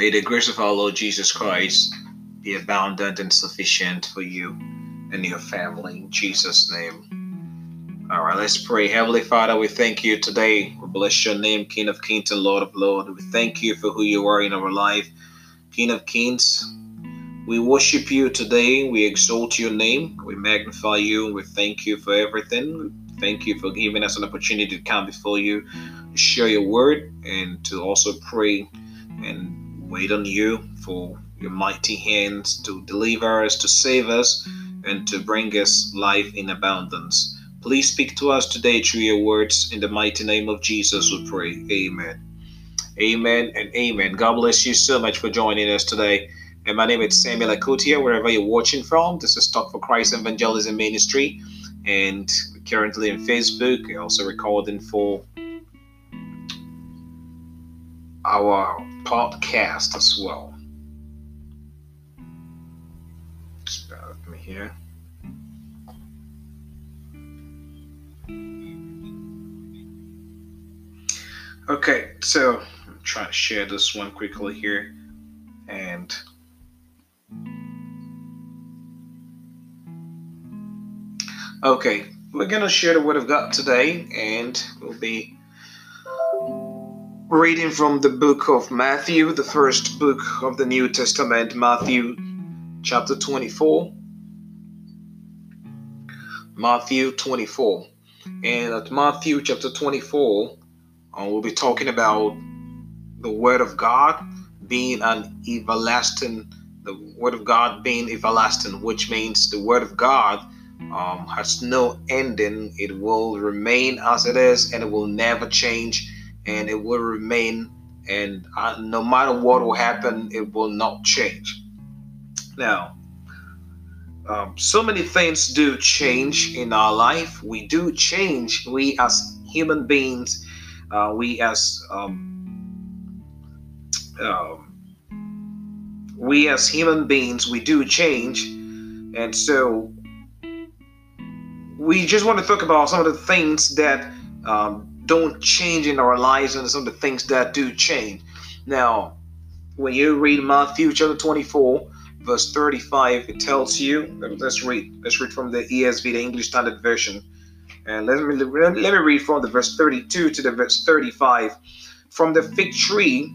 may the grace of our Lord Jesus Christ be abundant and sufficient for you and your family. In Jesus' name. All right, let's pray. Heavenly Father, we thank you today. We bless your name, King of Kings and Lord of Lords. We thank you for who you are in our life, King of Kings. We worship you today. We exalt your name. We magnify you. We thank you for everything. Thank you for giving us an opportunity to come before you, share your word, and to also pray and wait on you for your mighty hands to deliver us, to save us, and to bring us life in abundance. Please speak to us today through your words. In the mighty name of Jesus, we pray. Amen. Amen and amen. God bless you so much for joining us today. And my name is Samuel Akutia, wherever you're watching from. This is Talk for Christ Evangelism Ministry. And currently in Facebook, also recording for our podcast as well. Just me here. Okay, so I'm trying to share this one quickly here and okay we're going to share the word of god today and we'll be reading from the book of matthew the first book of the new testament matthew chapter 24 matthew 24 and at matthew chapter 24 uh, we'll be talking about the word of god being an everlasting the word of god being everlasting which means the word of god um, has no ending. It will remain as it is and it will never change and it will remain. And no matter what will happen, it will not change. Now, um, so many things do change in our life. We do change. We as human beings, uh, we as um, um, we as human beings, we do change, and so we just want to talk about some of the things that um, don't change in our lives and some of the things that do change. Now, when you read Matthew chapter 24, verse 35, it tells you, let's read, let's read from the ESV, the English Standard Version. And let me, let me read from the verse 32 to the verse 35. From the fig tree,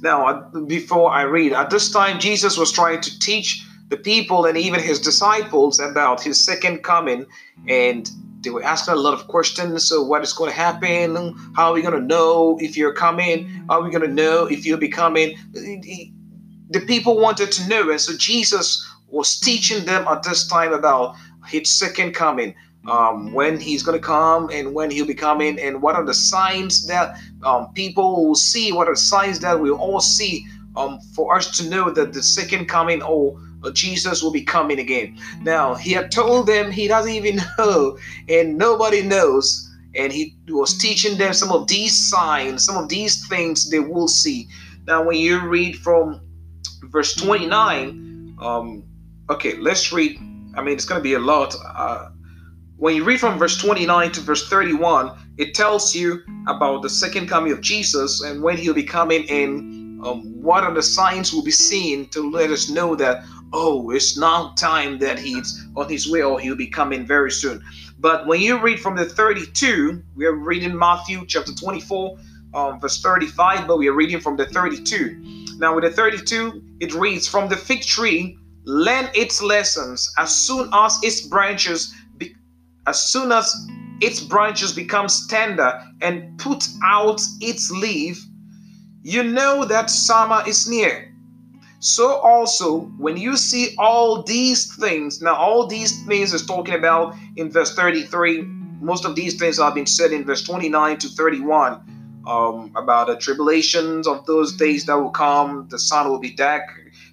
now, before I read, at this time, Jesus was trying to teach the people and even his disciples about his second coming and they were asking a lot of questions? So what is going to happen? How are we going to know if you're coming? Are we going to know if you'll be coming? The people wanted to know and so jesus was teaching them at this time about his second coming um, when he's going to come and when he'll be coming and what are the signs that um, people will see what are the signs that we'll all see um, for us to know that the second coming or Jesus will be coming again. Now, he had told them he doesn't even know, and nobody knows. And he was teaching them some of these signs, some of these things they will see. Now, when you read from verse 29, um, okay, let's read. I mean, it's going to be a lot. Uh, when you read from verse 29 to verse 31, it tells you about the second coming of Jesus and when he'll be coming and um, what are the signs we'll be seeing to let us know that oh, it's now time that he's on his way or he'll be coming very soon. But when you read from the 32, we are reading Matthew chapter 24, um, verse 35, but we are reading from the 32. Now, with the 32, it reads, From the fig tree, learn its lessons as soon as its branches, be- as soon as its branches becomes tender and put out its leaf, you know that summer is near. So also, when you see all these things, now all these things is talking about in verse 33. Most of these things have been said in verse 29 to 31 um, about the tribulations of those days that will come. The sun will be dark,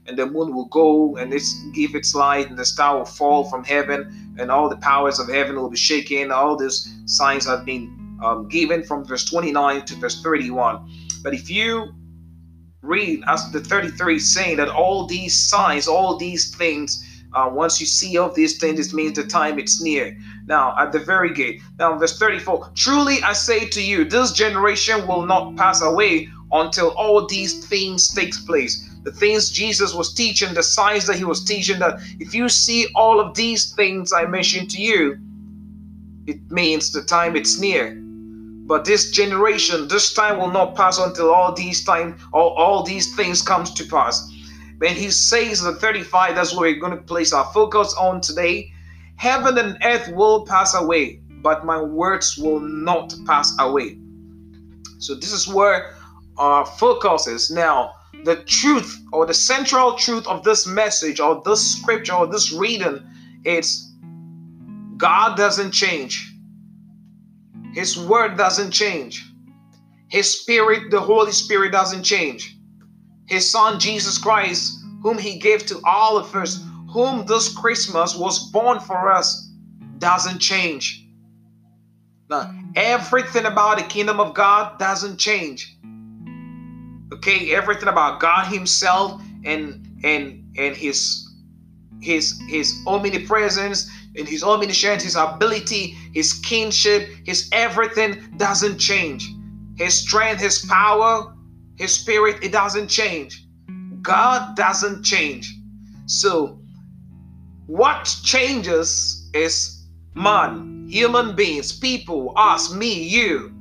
and the moon will go, and it's give its light, and the star will fall from heaven, and all the powers of heaven will be shaken. All these signs have been um, given from verse 29 to verse 31. But if you read as the 33 saying that all these signs, all these things, uh, once you see all these things, means the time it's near. Now, at the very gate. Now, verse 34 Truly I say to you, this generation will not pass away until all these things takes place. The things Jesus was teaching, the signs that he was teaching, that if you see all of these things I mentioned to you, it means the time it's near. But this generation, this time will not pass until all these time, all, all these things comes to pass. When he says the 35, that's where we're going to place our focus on today. Heaven and earth will pass away, but my words will not pass away. So this is where our focus is. Now, the truth or the central truth of this message or this scripture or this reading is God doesn't change. His word doesn't change. His spirit, the Holy Spirit, doesn't change. His son Jesus Christ, whom he gave to all of us, whom this Christmas was born for us, doesn't change. Now, everything about the kingdom of God doesn't change. Okay, everything about God Himself and and and His His His omnipresence and His omniscience, His ability, His kingship, His everything doesn't change. His strength, His power, His spirit, it doesn't change. God doesn't change. So, what changes is man, human beings, people, us, me, you.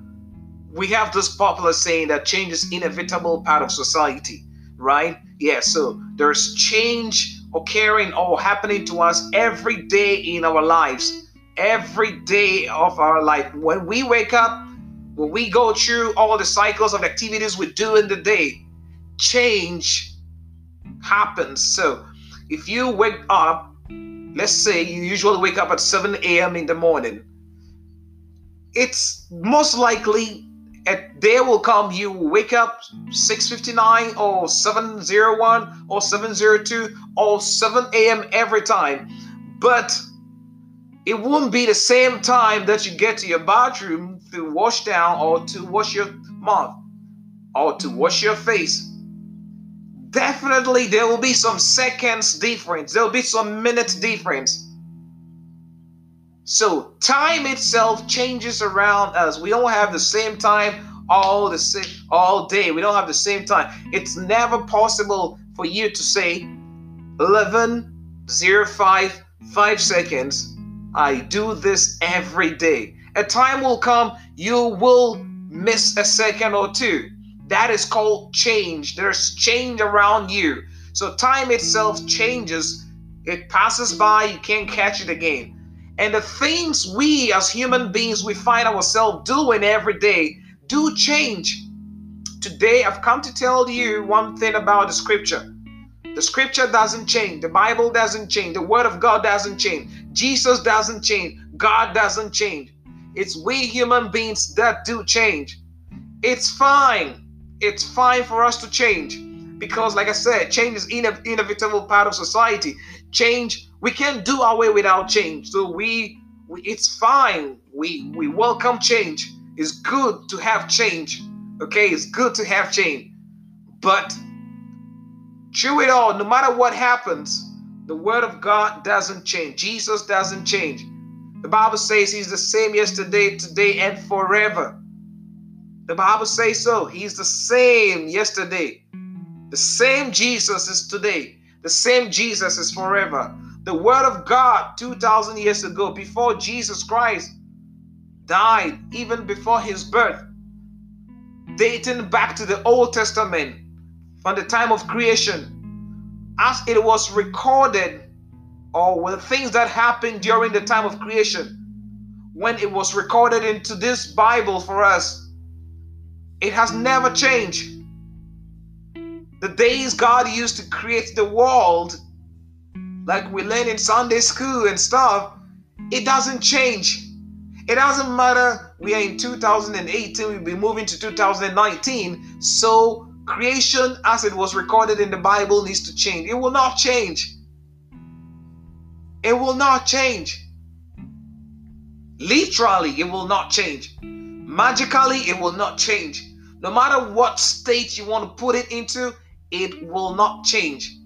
We have this popular saying that change is inevitable part of society, right? Yeah, so there's change occurring or happening to us every day in our lives, every day of our life. When we wake up, when we go through all the cycles of activities we do in the day, change happens. So if you wake up, let's say you usually wake up at 7 a.m. in the morning, it's most likely a day will come you wake up 6.59 or 7.01 or 7.02 or 7 a.m. every time. But it won't be the same time that you get to your bathroom to wash down or to wash your mouth or to wash your face definitely there will be some seconds difference there'll be some minutes difference so time itself changes around us we don't have the same time all the same all day we don't have the same time it's never possible for you to say 11 05 5 seconds i do this every day a time will come you will miss a second or two that is called change. There's change around you. So time itself changes. It passes by, you can't catch it again. And the things we as human beings we find ourselves doing every day do change. Today I've come to tell you one thing about the scripture. The scripture doesn't change. The Bible doesn't change. The word of God doesn't change. Jesus doesn't change. God doesn't change. It's we human beings that do change. It's fine it's fine for us to change because like i said change is an inevitable part of society. Change we can't do our way without change. So we, we it's fine. We we welcome change. It's good to have change okay? It's good to have change. But through it all no matter what happens the word of god doesn't change. Jesus doesn't change. The bible says he's the same yesterday today and forever. The Bible says so. He's the same yesterday. The same Jesus is today. The same Jesus is forever. The Word of God 2,000 years ago, before Jesus Christ died, even before his birth, dating back to the Old Testament, from the time of creation, as it was recorded, or with things that happened during the time of creation, when it was recorded into this Bible for us it has never changed. The days God used to create the world, like we learn in Sunday school and stuff, it doesn't change. It doesn't matter. We are in 2018, we'll be moving to 2019. So, creation as it was recorded in the Bible needs to change. It will not change. It will not change. Literally, it will not change. Magically, it will not change. No matter what state you want to put it into, it will not change.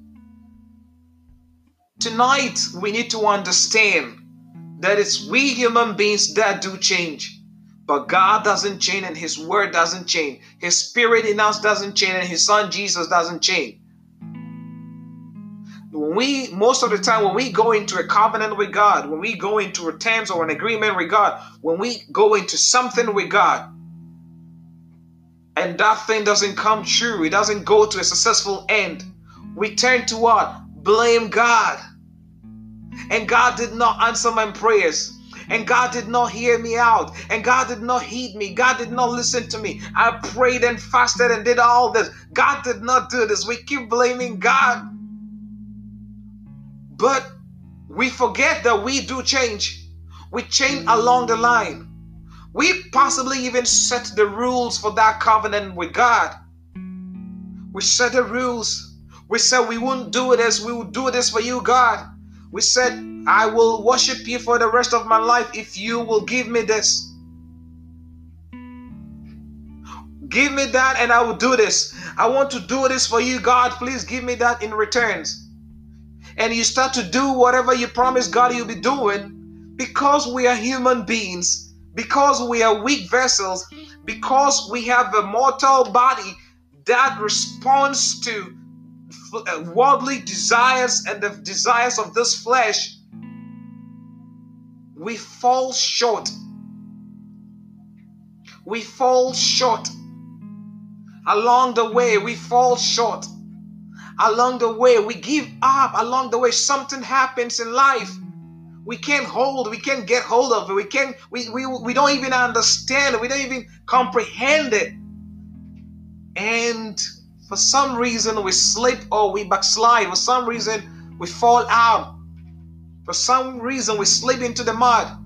Tonight, we need to understand that it's we human beings that do change. But God doesn't change and His word doesn't change. His spirit in us doesn't change and His Son Jesus doesn't change. When we, most of the time, when we go into a covenant with God, when we go into a terms or an agreement with God, when we go into something with God, and that thing doesn't come true, it doesn't go to a successful end, we turn to what? Blame God. And God did not answer my prayers and God did not hear me out, and God did not heed me, God did not listen to me. I prayed and fasted and did all this. God did not do this. We keep blaming God. But we forget that we do change. We change along the line. We possibly even set the rules for that covenant with God. We set the rules. We said we wouldn't do this, we would do this for you, God. We said I will worship you for the rest of my life if you will give me this. Give me that and I will do this. I want to do this for you, God. Please give me that in returns. And you start to do whatever you promise God you'll be doing because we are human beings, because we are weak vessels, because we have a mortal body that responds to uh, worldly desires and the desires of this flesh we fall short. We fall short. Along the way, we fall short. Along the way, we give up. Along the way, something happens in life. We can't hold, we can't get hold of it. We can't, we, we, we don't even understand it. We don't even comprehend it. And for some reason, we slip or we backslide. For some reason, we fall out. For some reason, we slip into the mud.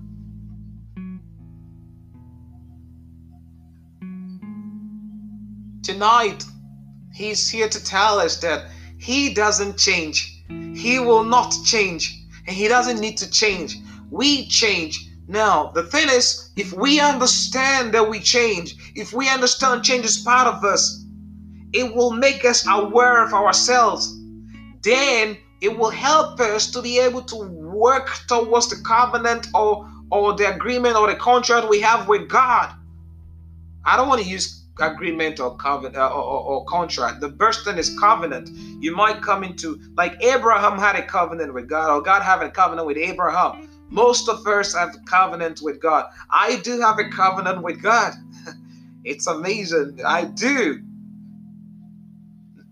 Tonight, He's here to tell us that He doesn't change. He will not change. And He doesn't need to change. We change. Now, the thing is, if we understand that we change, if we understand change is part of us, it will make us aware of ourselves. Then it will help us to be able to work towards the covenant or or the agreement or the contract we have with God. I don't want to use agreement or covenant uh, or, or, or, contract. The best thing is covenant. You might come into like Abraham had a covenant with God, or God having a covenant with Abraham. Most of us have covenant with God. I do have a covenant with God. it's amazing. I do.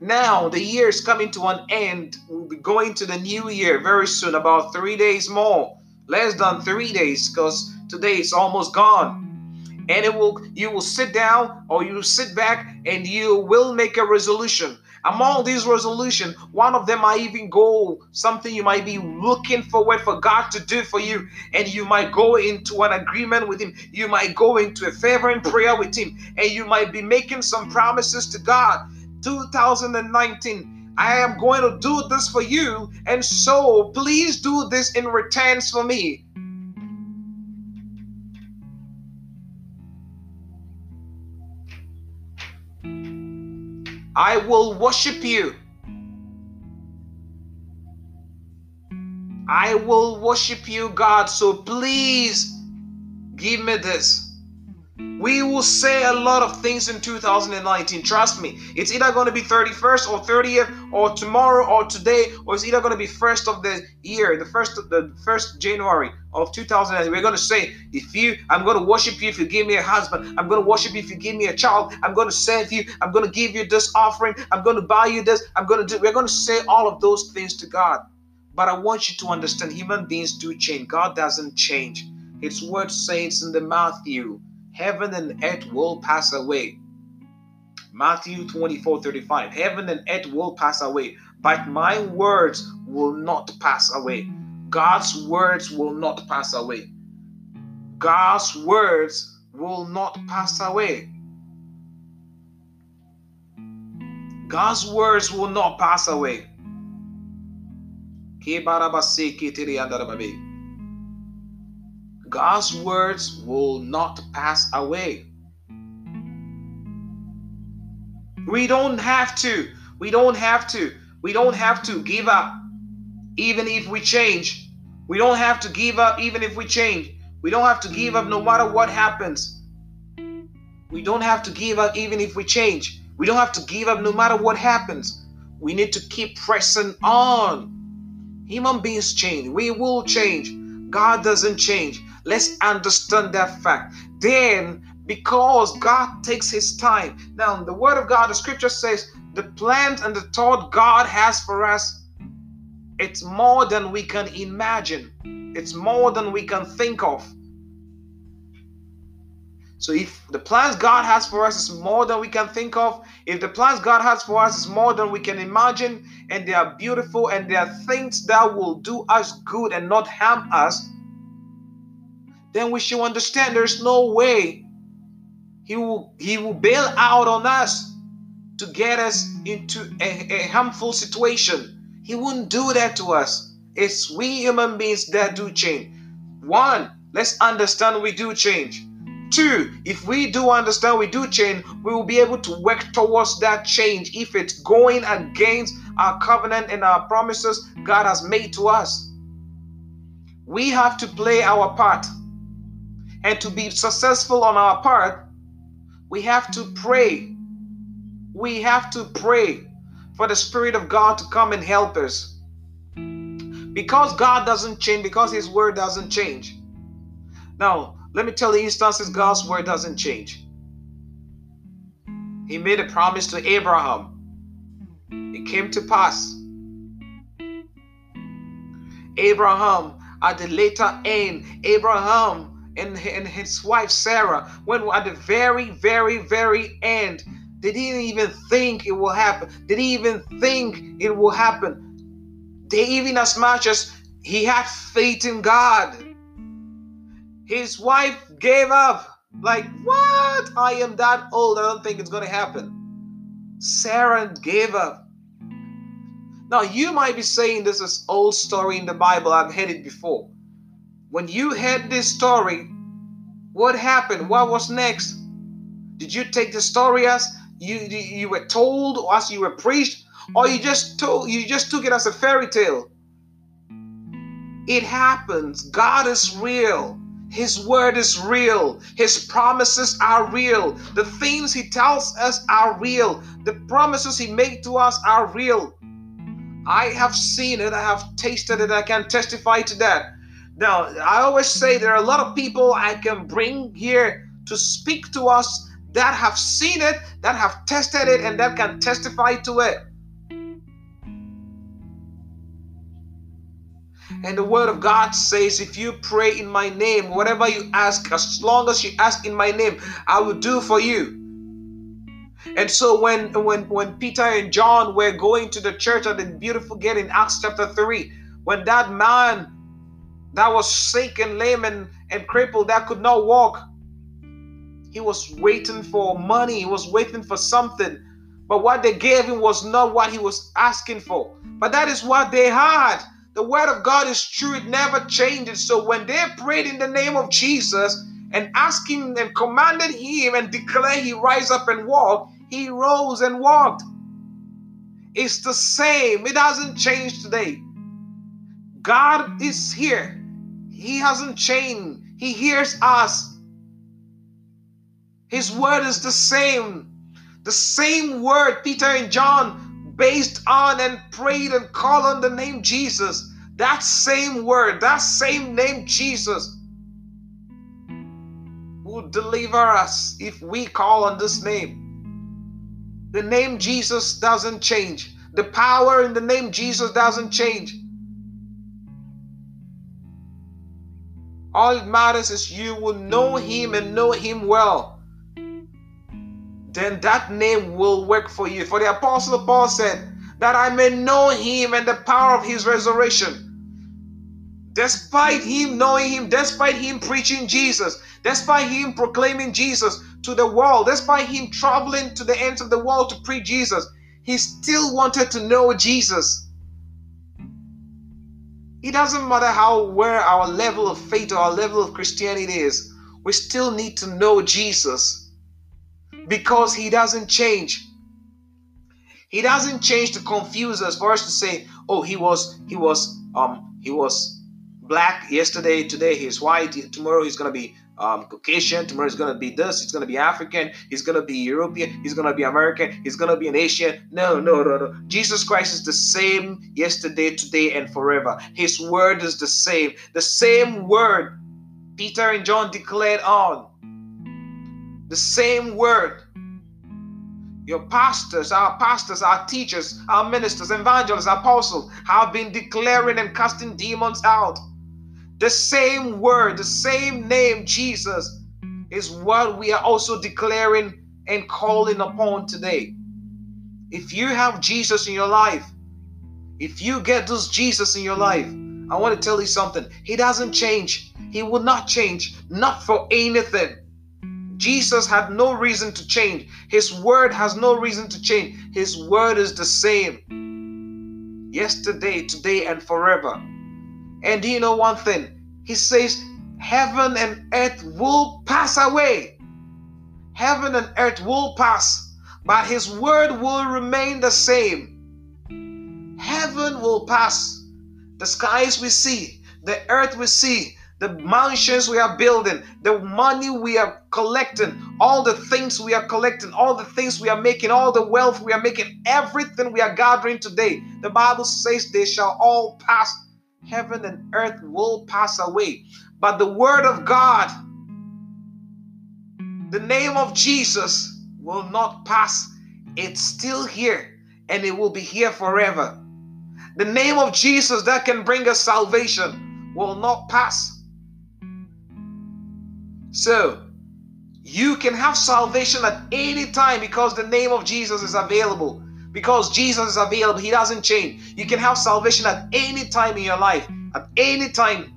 Now the year is coming to an end. We'll be going to the new year very soon, about three days more. Less than three days, because today is almost gone. And it will you will sit down or you sit back and you will make a resolution. Among these resolutions, one of them might even go something you might be looking forward for God to do for you, and you might go into an agreement with Him. You might go into a fervent prayer with Him, and you might be making some promises to God 2019. I am going to do this for you, and so please do this in returns for me. I will worship you. I will worship you, God. So please give me this. We will say a lot of things in 2019. Trust me. It's either going to be 31st or 30th or tomorrow or today, or it's either going to be first of the year, the first the first January of 2019. We're going to say, if you, I'm going to worship you if you give me a husband. I'm going to worship you if you give me a child. I'm going to serve you. I'm going to give you this offering. I'm going to buy you this. I'm going to do. We're going to say all of those things to God. But I want you to understand, human beings do change. God doesn't change. His word says in the Matthew heaven and earth will pass away. Matthew 24 35. Heaven and earth will pass away, but my words will not pass away. God's words will not pass away. God's words will not pass away. God's words will not pass away. God's words will not pass away. We don't have to. We don't have to. We don't have to give up even if we change. We don't have to give up even if we change. We don't have to give up no matter what happens. We don't have to give up even if we change. We don't have to give up no matter what happens. We need to keep pressing on. Human beings change. We will change. God doesn't change. Let's understand that fact. Then, because God takes his time. Now, the word of God, the scripture says, the plans and the thought God has for us, it's more than we can imagine. It's more than we can think of. So if the plans God has for us is more than we can think of, if the plans God has for us is more than we can imagine, and they are beautiful and they are things that will do us good and not harm us, then we should understand there's no way He will He will bail out on us to get us into a, a harmful situation. He wouldn't do that to us. It's we human beings that do change. One, let's understand we do change. Two, if we do understand we do change, we will be able to work towards that change if it's going against our covenant and our promises God has made to us. We have to play our part. And to be successful on our part, we have to pray. We have to pray for the Spirit of God to come and help us. Because God doesn't change, because His Word doesn't change. Now, let me tell you instances God's word doesn't change. He made a promise to Abraham. It came to pass. Abraham, at the later end, Abraham and, and his wife Sarah, when at the very, very, very end, they didn't even think it will happen. They didn't even think it will happen. They even as much as he had faith in God his wife gave up. Like, what? I am that old. I don't think it's going to happen. Sarah gave up. Now, you might be saying this is old story in the Bible. I've heard it before. When you heard this story, what happened? What was next? Did you take the story as you you were told, or as you were preached, or you just told you just took it as a fairy tale? It happens. God is real. His word is real. His promises are real. The things He tells us are real. The promises He made to us are real. I have seen it. I have tasted it. I can testify to that. Now, I always say there are a lot of people I can bring here to speak to us that have seen it, that have tested it, and that can testify to it. And the word of God says, if you pray in my name, whatever you ask, as long as you ask in my name, I will do for you. And so when when when Peter and John were going to the church at the beautiful gate in Acts chapter 3, when that man that was sick and lame and, and crippled that could not walk, he was waiting for money, he was waiting for something. But what they gave him was not what he was asking for. But that is what they had. The word of God is true, it never changes. So when they prayed in the name of Jesus and asked him and commanded him and declared he rise up and walk, he rose and walked. It's the same, it hasn't changed today. God is here, He hasn't changed, He hears us. His word is the same. The same word Peter and John based on and prayed and called on the name Jesus. That same word, that same name Jesus will deliver us if we call on this name. The name Jesus doesn't change. The power in the name Jesus doesn't change. All it matters is you will know him and know him well then that name will work for you. For the Apostle Paul said, That I may know him and the power of his resurrection. Despite him knowing him, despite him preaching Jesus, despite him proclaiming Jesus to the world, despite him traveling to the ends of the world to preach Jesus, he still wanted to know Jesus. It doesn't matter how where our level of faith or our level of Christianity is, we still need to know Jesus because he doesn't change. He doesn't change to confuse us for us to say, "Oh, he was he was um he was black yesterday, today he's white, tomorrow he's gonna be um, Caucasian. Tomorrow he's gonna be this. He's gonna be African. He's gonna be European. He's gonna be American. He's gonna be an Asian. No, no, no, no. Jesus Christ is the same yesterday, today, and forever. His word is the same. The same word Peter and John declared on. The same word. Your pastors, our pastors, our teachers, our ministers, evangelists, apostles have been declaring and casting demons out. The same word, the same name, Jesus, is what we are also declaring and calling upon today. If you have Jesus in your life, if you get this Jesus in your life, I want to tell you something. He doesn't change. He will not change, not for anything. Jesus had no reason to change. His word has no reason to change. His word is the same yesterday, today, and forever. And do you know one thing? He says, Heaven and earth will pass away. Heaven and earth will pass, but His word will remain the same. Heaven will pass. The skies we see, the earth we see, the mansions we are building, the money we are collecting, all the things we are collecting, all the things we are making, all the wealth we are making, everything we are gathering today. The Bible says they shall all pass heaven and earth will pass away. But the word of God, the name of Jesus, will not pass. It's still here and it will be here forever. The name of Jesus that can bring us salvation will not pass. So, you can have salvation at any time because the name of Jesus is available because Jesus is available. He doesn't change. You can have salvation at any time in your life. At any time.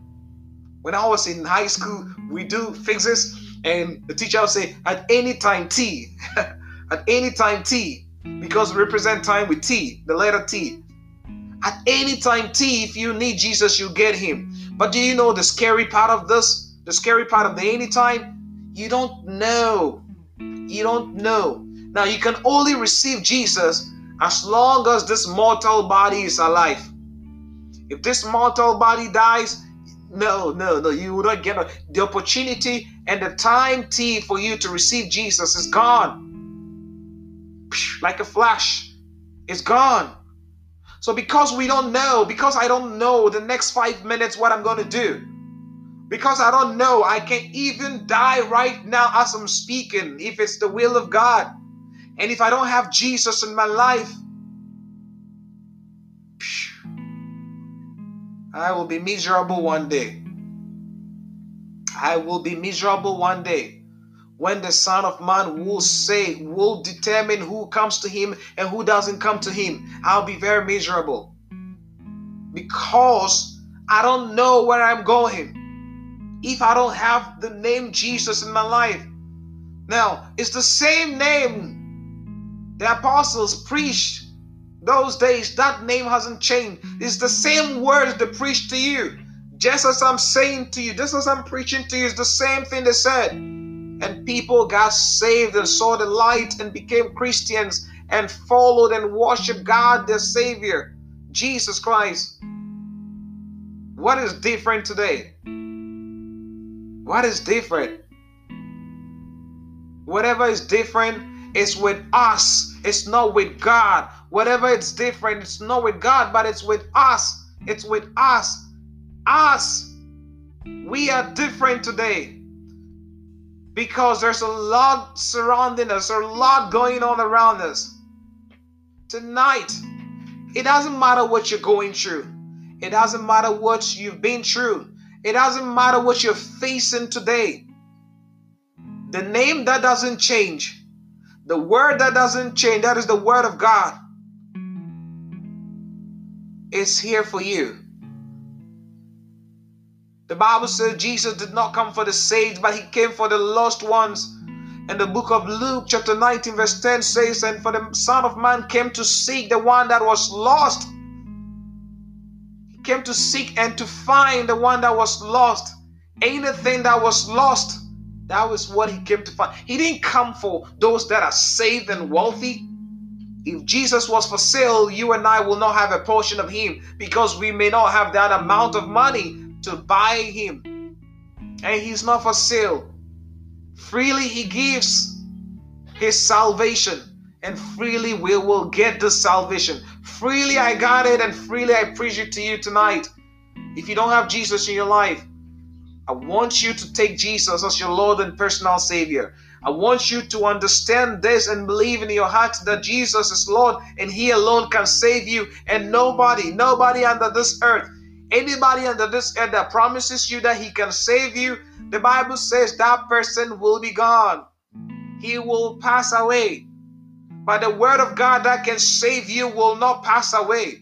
When I was in high school, we do physics, and the teacher would say, at any time T. at any time T. Because we represent time with T, the letter T. At any time T, if you need Jesus, you get him. But do you know the scary part of this? The scary part of the anytime? You don't know. You don't know. Now you can only receive Jesus as long as this mortal body is alive. If this mortal body dies, no, no, no, you will not get a, the opportunity and the time T for you to receive Jesus is gone. Like a flash, it's gone. So, because we don't know, because I don't know the next five minutes what I'm going to do, because I don't know, I can even die right now as I'm speaking if it's the will of God. And if I don't have Jesus in my life, I will be miserable one day. I will be miserable one day when the Son of Man will say, will determine who comes to him and who doesn't come to him. I'll be very miserable because I don't know where I'm going if I don't have the name Jesus in my life. Now, it's the same name the apostles preached those days. That name hasn't changed. It's the same words they preached to you. Just as I'm saying to you, just as I'm preaching to you, it's the same thing they said. And people got saved and saw the light and became Christians and followed and worshiped God, their Savior, Jesus Christ. What is different today? What is different? Whatever is different it's with us. It's not with God. Whatever it's different, it's not with God, but it's with us. It's with us. Us. We are different today because there's a lot surrounding us, there's a lot going on around us. Tonight, it doesn't matter what you're going through, it doesn't matter what you've been through, it doesn't matter what you're facing today. The name that doesn't change the word that doesn't change, that is the word of God, is here for you. The Bible says Jesus did not come for the saved, but he came for the lost ones. And the book of Luke, chapter 19, verse 10 says, And for the Son of Man came to seek the one that was lost. He came to seek and to find the one that was lost. Anything that was lost that was what he came to find. He didn't come for those that are saved and wealthy. If Jesus was for sale, you and I will not have a portion of him because we may not have that amount of money to buy him. and he's not for sale. Freely he gives his salvation, and freely we will get the salvation. Freely I got it, and freely I preach it to you tonight. If you don't have Jesus in your life, I want you to take Jesus as your Lord and personal Savior. I want you to understand this and believe in your heart that Jesus is Lord and He alone can save you. And nobody, nobody under this earth, anybody under this earth that promises you that He can save you, the Bible says that person will be gone. He will pass away. But the word of God that can save you will not pass away.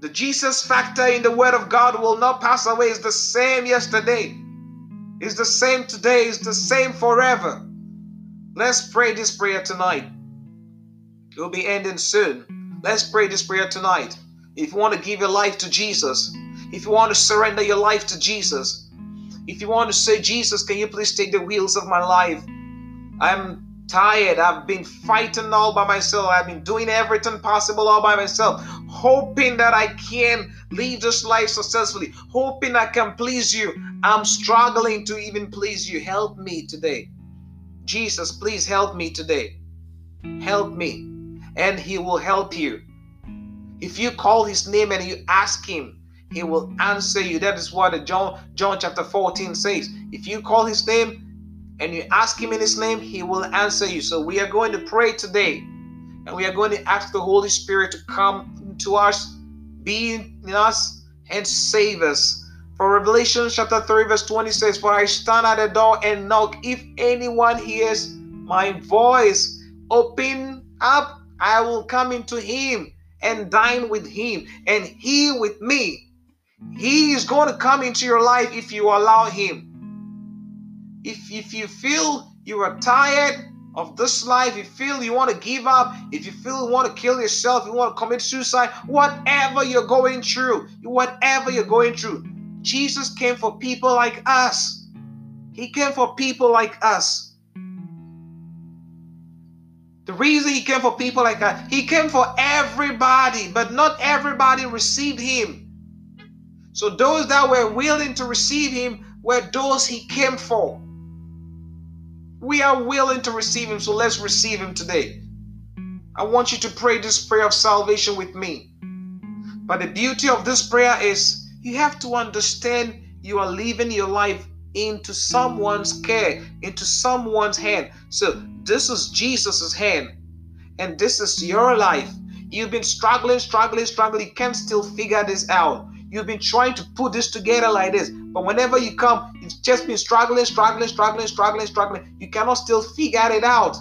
The Jesus factor in the word of God will not pass away. It's the same yesterday. It's the same today. It's the same forever. Let's pray this prayer tonight. It will be ending soon. Let's pray this prayer tonight. If you want to give your life to Jesus, if you want to surrender your life to Jesus, if you want to say, Jesus, can you please take the wheels of my life? I'm tired. I've been fighting all by myself. I've been doing everything possible all by myself, hoping that I can live this life successfully, hoping I can please you. I'm struggling to even please you. Help me today. Jesus, please help me today. Help me. And He will help you. If you call His name and you ask Him, He will answer you. That is what John, John chapter 14 says. If you call His name, and you ask Him in His name, He will answer you. So we are going to pray today and we are going to ask the Holy Spirit to come to us, be in us, and save us. For Revelation chapter 3, verse 20 says, For I stand at the door and knock. If anyone hears my voice, open up, I will come into him and dine with him, and he with me. He is going to come into your life if you allow him if, if you feel you are tired of this life, you feel you want to give up, if you feel you want to kill yourself, you want to commit suicide, whatever you're going through, whatever you're going through, Jesus came for people like us. He came for people like us. The reason he came for people like us, he came for everybody, but not everybody received him. So those that were willing to receive him were those he came for. We are willing to receive Him, so let's receive Him today. I want you to pray this prayer of salvation with me. But the beauty of this prayer is you have to understand you are leaving your life into someone's care, into someone's hand. So this is Jesus's hand, and this is your life. You've been struggling, struggling, struggling. You can't still figure this out. You've been trying to put this together like this, but whenever you come, you've just been struggling, struggling, struggling, struggling, struggling. You cannot still figure it out.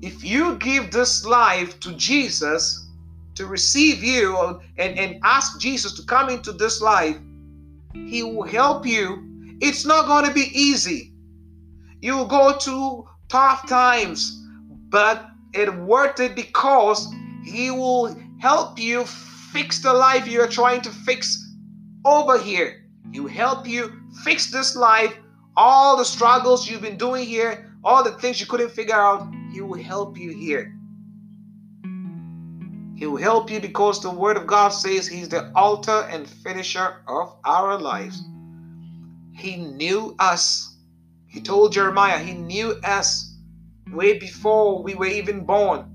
If you give this life to Jesus to receive you and, and ask Jesus to come into this life, He will help you. It's not going to be easy. You will go through tough times, but it's worth it because He will help you fix the life you're trying to fix over here. He will help you fix this life, all the struggles you've been doing here, all the things you couldn't figure out. He will help you here. He will help you because the Word of God says He's the author and finisher of our lives. He knew us. He told Jeremiah, He knew us way before we were even born.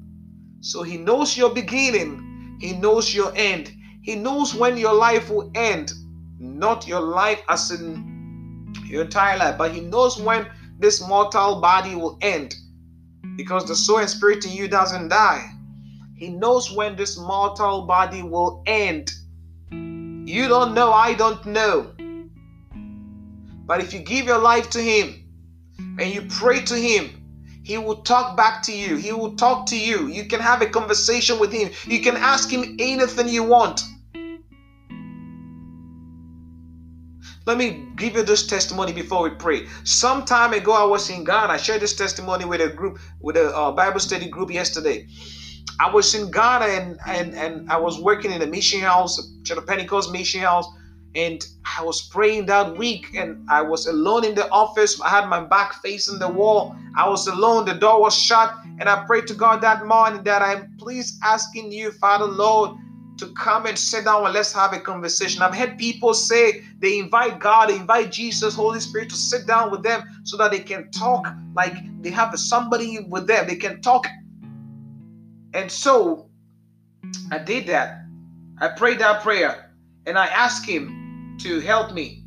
So He knows your beginning he knows your end. He knows when your life will end. Not your life as in your entire life, but He knows when this mortal body will end. Because the soul and spirit in you doesn't die. He knows when this mortal body will end. You don't know, I don't know. But if you give your life to Him and you pray to Him, he will talk back to you. He will talk to you. You can have a conversation with him. You can ask him anything you want. Let me give you this testimony before we pray. Some time ago, I was in Ghana. I shared this testimony with a group, with a uh, Bible study group yesterday. I was in Ghana and, and, and I was working in a mission house, Church Pentecost mission house and I was praying that week and I was alone in the office. I had my back facing the wall. I was alone. The door was shut. And I prayed to God that morning that I'm please asking you, Father Lord, to come and sit down and let's have a conversation. I've had people say they invite God, they invite Jesus, Holy Spirit to sit down with them so that they can talk like they have somebody with them. They can talk. And so I did that. I prayed that prayer and I asked him to help me.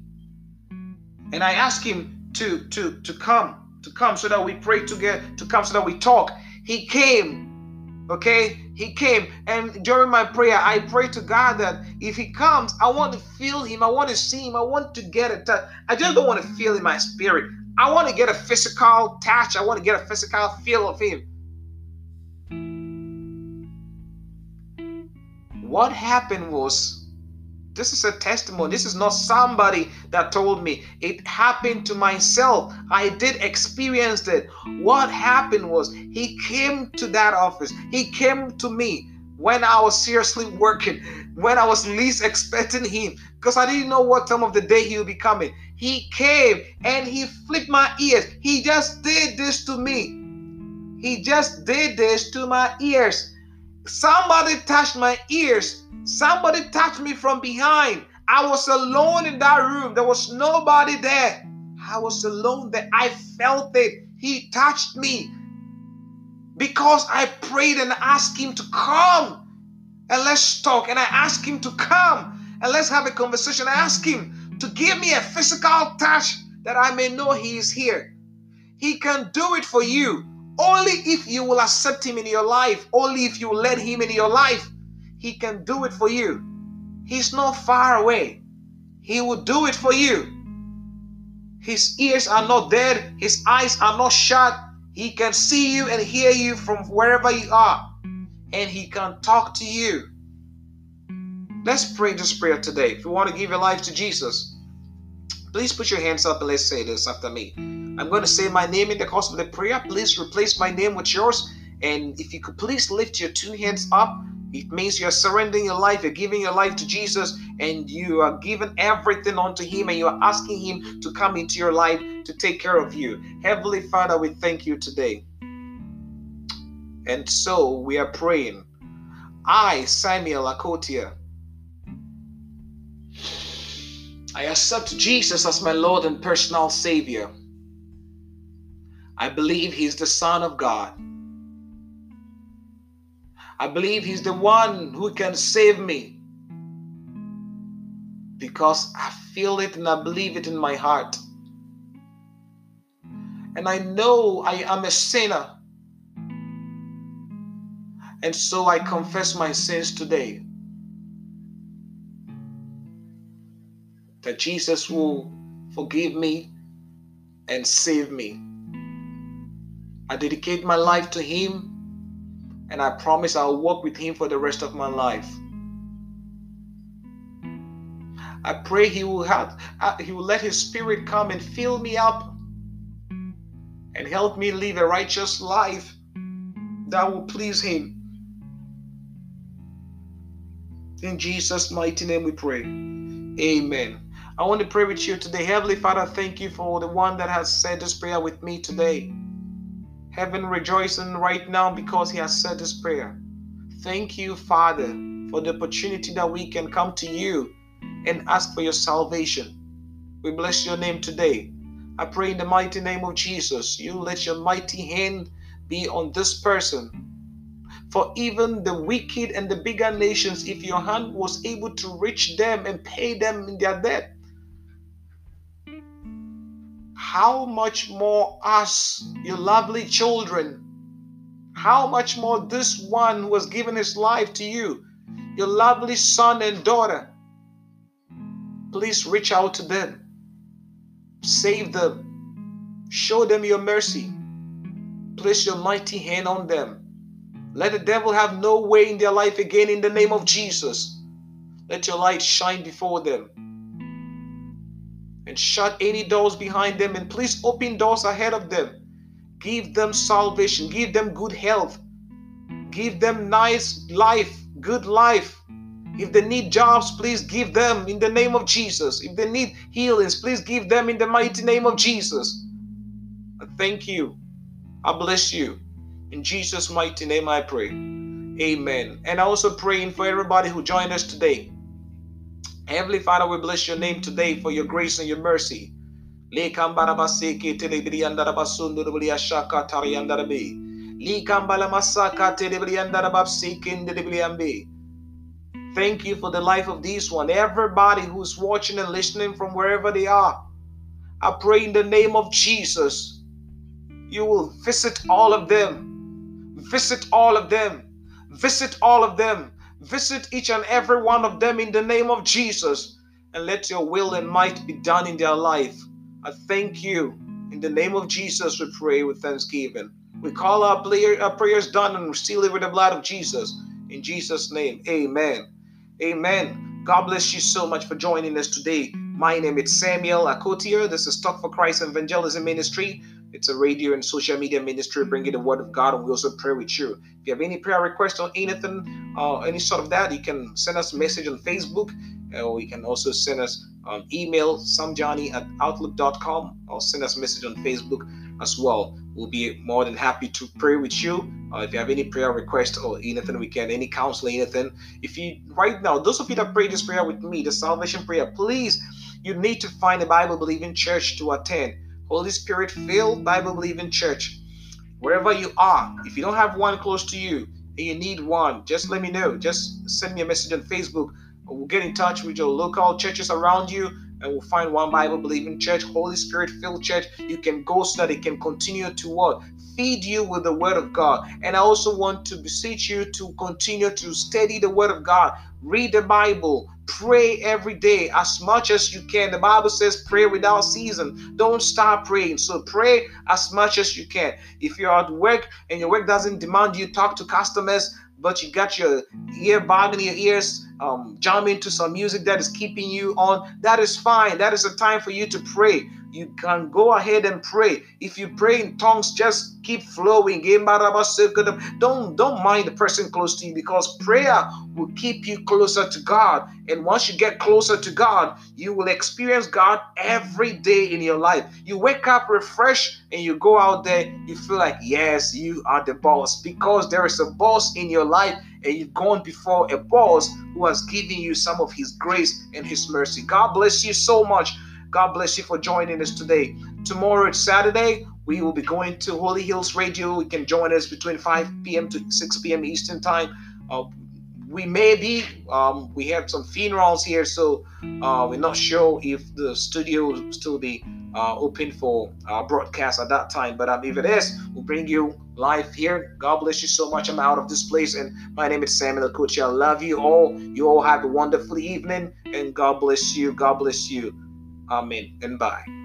And I asked him to to to come, to come so that we pray together, to come so that we talk. He came Okay, he came, and during my prayer, I pray to God that if he comes, I want to feel him, I want to see him, I want to get a touch. I just don't want to feel in my spirit. I want to get a physical touch, I want to get a physical feel of him. What happened was this is a testimony. This is not somebody that told me. It happened to myself. I did experience it. What happened was he came to that office. He came to me when I was seriously working, when I was least expecting him, because I didn't know what time of the day he would be coming. He came and he flipped my ears. He just did this to me. He just did this to my ears. Somebody touched my ears Somebody touched me from behind. I was alone in that room. There was nobody there. I was alone there. I felt it. He touched me because I prayed and asked him to come and let's talk. And I asked him to come and let's have a conversation. I asked him to give me a physical touch that I may know he is here. He can do it for you only if you will accept him in your life, only if you let him in your life. He can do it for you. He's not far away. He will do it for you. His ears are not dead, his eyes are not shut. He can see you and hear you from wherever you are, and he can talk to you. Let's pray this prayer today. If you want to give your life to Jesus, please put your hands up and let's say this after me. I'm going to say my name in the course of the prayer. Please replace my name with yours. And if you could please lift your two hands up it means you're surrendering your life, you're giving your life to Jesus, and you are giving everything unto Him, and you are asking Him to come into your life to take care of you. Heavenly Father, we thank you today. And so we are praying. I, Samuel Akotia, I accept Jesus as my Lord and personal Savior. I believe He's the Son of God. I believe He's the one who can save me because I feel it and I believe it in my heart. And I know I am a sinner. And so I confess my sins today. That Jesus will forgive me and save me. I dedicate my life to Him and I promise I'll walk with Him for the rest of my life. I pray He will have uh, He will let His Spirit come and fill me up and help me live a righteous life that will please Him. In Jesus' mighty name we pray. Amen. I want to pray with you today. Heavenly Father, thank you for the one that has said this prayer with me today. Heaven rejoicing right now because he has said this prayer. Thank you, Father, for the opportunity that we can come to you and ask for your salvation. We bless your name today. I pray in the mighty name of Jesus, you let your mighty hand be on this person. For even the wicked and the bigger nations, if your hand was able to reach them and pay them in their debt, how much more us, your lovely children, how much more this one who has given his life to you, your lovely son and daughter. Please reach out to them, save them, show them your mercy, place your mighty hand on them. Let the devil have no way in their life again in the name of Jesus. Let your light shine before them and shut any doors behind them and please open doors ahead of them. Give them salvation, give them good health, give them nice life, good life. If they need jobs, please give them in the name of Jesus. If they need healings, please give them in the mighty name of Jesus. I thank you. I bless you. In Jesus' mighty name I pray. Amen. And I also praying for everybody who joined us today. Heavenly Father, we bless your name today for your grace and your mercy. Thank you for the life of this one. Everybody who's watching and listening from wherever they are. I pray in the name of Jesus, you will visit all of them. Visit all of them. Visit all of them. Visit each and every one of them in the name of Jesus. And let your will and might be done in their life. I thank you. In the name of Jesus, we pray with thanksgiving. We call our, prayer, our prayers done and seal it with the blood of Jesus. In Jesus' name, amen. Amen. God bless you so much for joining us today. My name is Samuel Akotier. This is Talk for Christ Evangelism Ministry. It's a radio and social media ministry bringing the word of God, and we also pray with you. If you have any prayer requests or anything, uh, any sort of that, you can send us a message on Facebook, or you can also send us um, email samjohnny at outlook.com, or send us a message on Facebook as well. We'll be more than happy to pray with you. Uh, if you have any prayer request or anything, we can any counseling, anything. If you right now, those of you that pray this prayer with me, the salvation prayer, please you need to find a Bible believing church to attend. Holy Spirit filled Bible believing church. Wherever you are, if you don't have one close to you and you need one, just let me know. Just send me a message on Facebook. We'll get in touch with your local churches around you and we'll find one Bible believing church, Holy Spirit filled church. You can go so that it can continue to what? Feed you with the word of God. And I also want to beseech you to continue to study the word of God. Read the Bible, Pray every day as much as you can. The Bible says pray without season. Don't stop praying. So pray as much as you can. If you're at work and your work doesn't demand you talk to customers, but you got your earbud in your ears, um, jamming to some music that is keeping you on, that is fine. That is a time for you to pray you can go ahead and pray. If you pray in tongues, just keep flowing. Don't don't mind the person close to you because prayer will keep you closer to God. And once you get closer to God, you will experience God every day in your life. You wake up refreshed and you go out there, you feel like, yes, you are the boss because there is a boss in your life and you've gone before a boss who has given you some of his grace and his mercy. God bless you so much. God bless you for joining us today. Tomorrow it's Saturday. We will be going to Holy Hills Radio. You can join us between 5 p.m. to 6 p.m. Eastern Time. Uh, we may be, um, we have some funerals here, so uh, we're not sure if the studio will still be uh, open for uh, broadcast at that time. But um, if it is, we'll bring you live here. God bless you so much. I'm out of this place, and my name is Samuel Coach. I love you all. You all have a wonderful evening, and God bless you. God bless you. Amen and bye.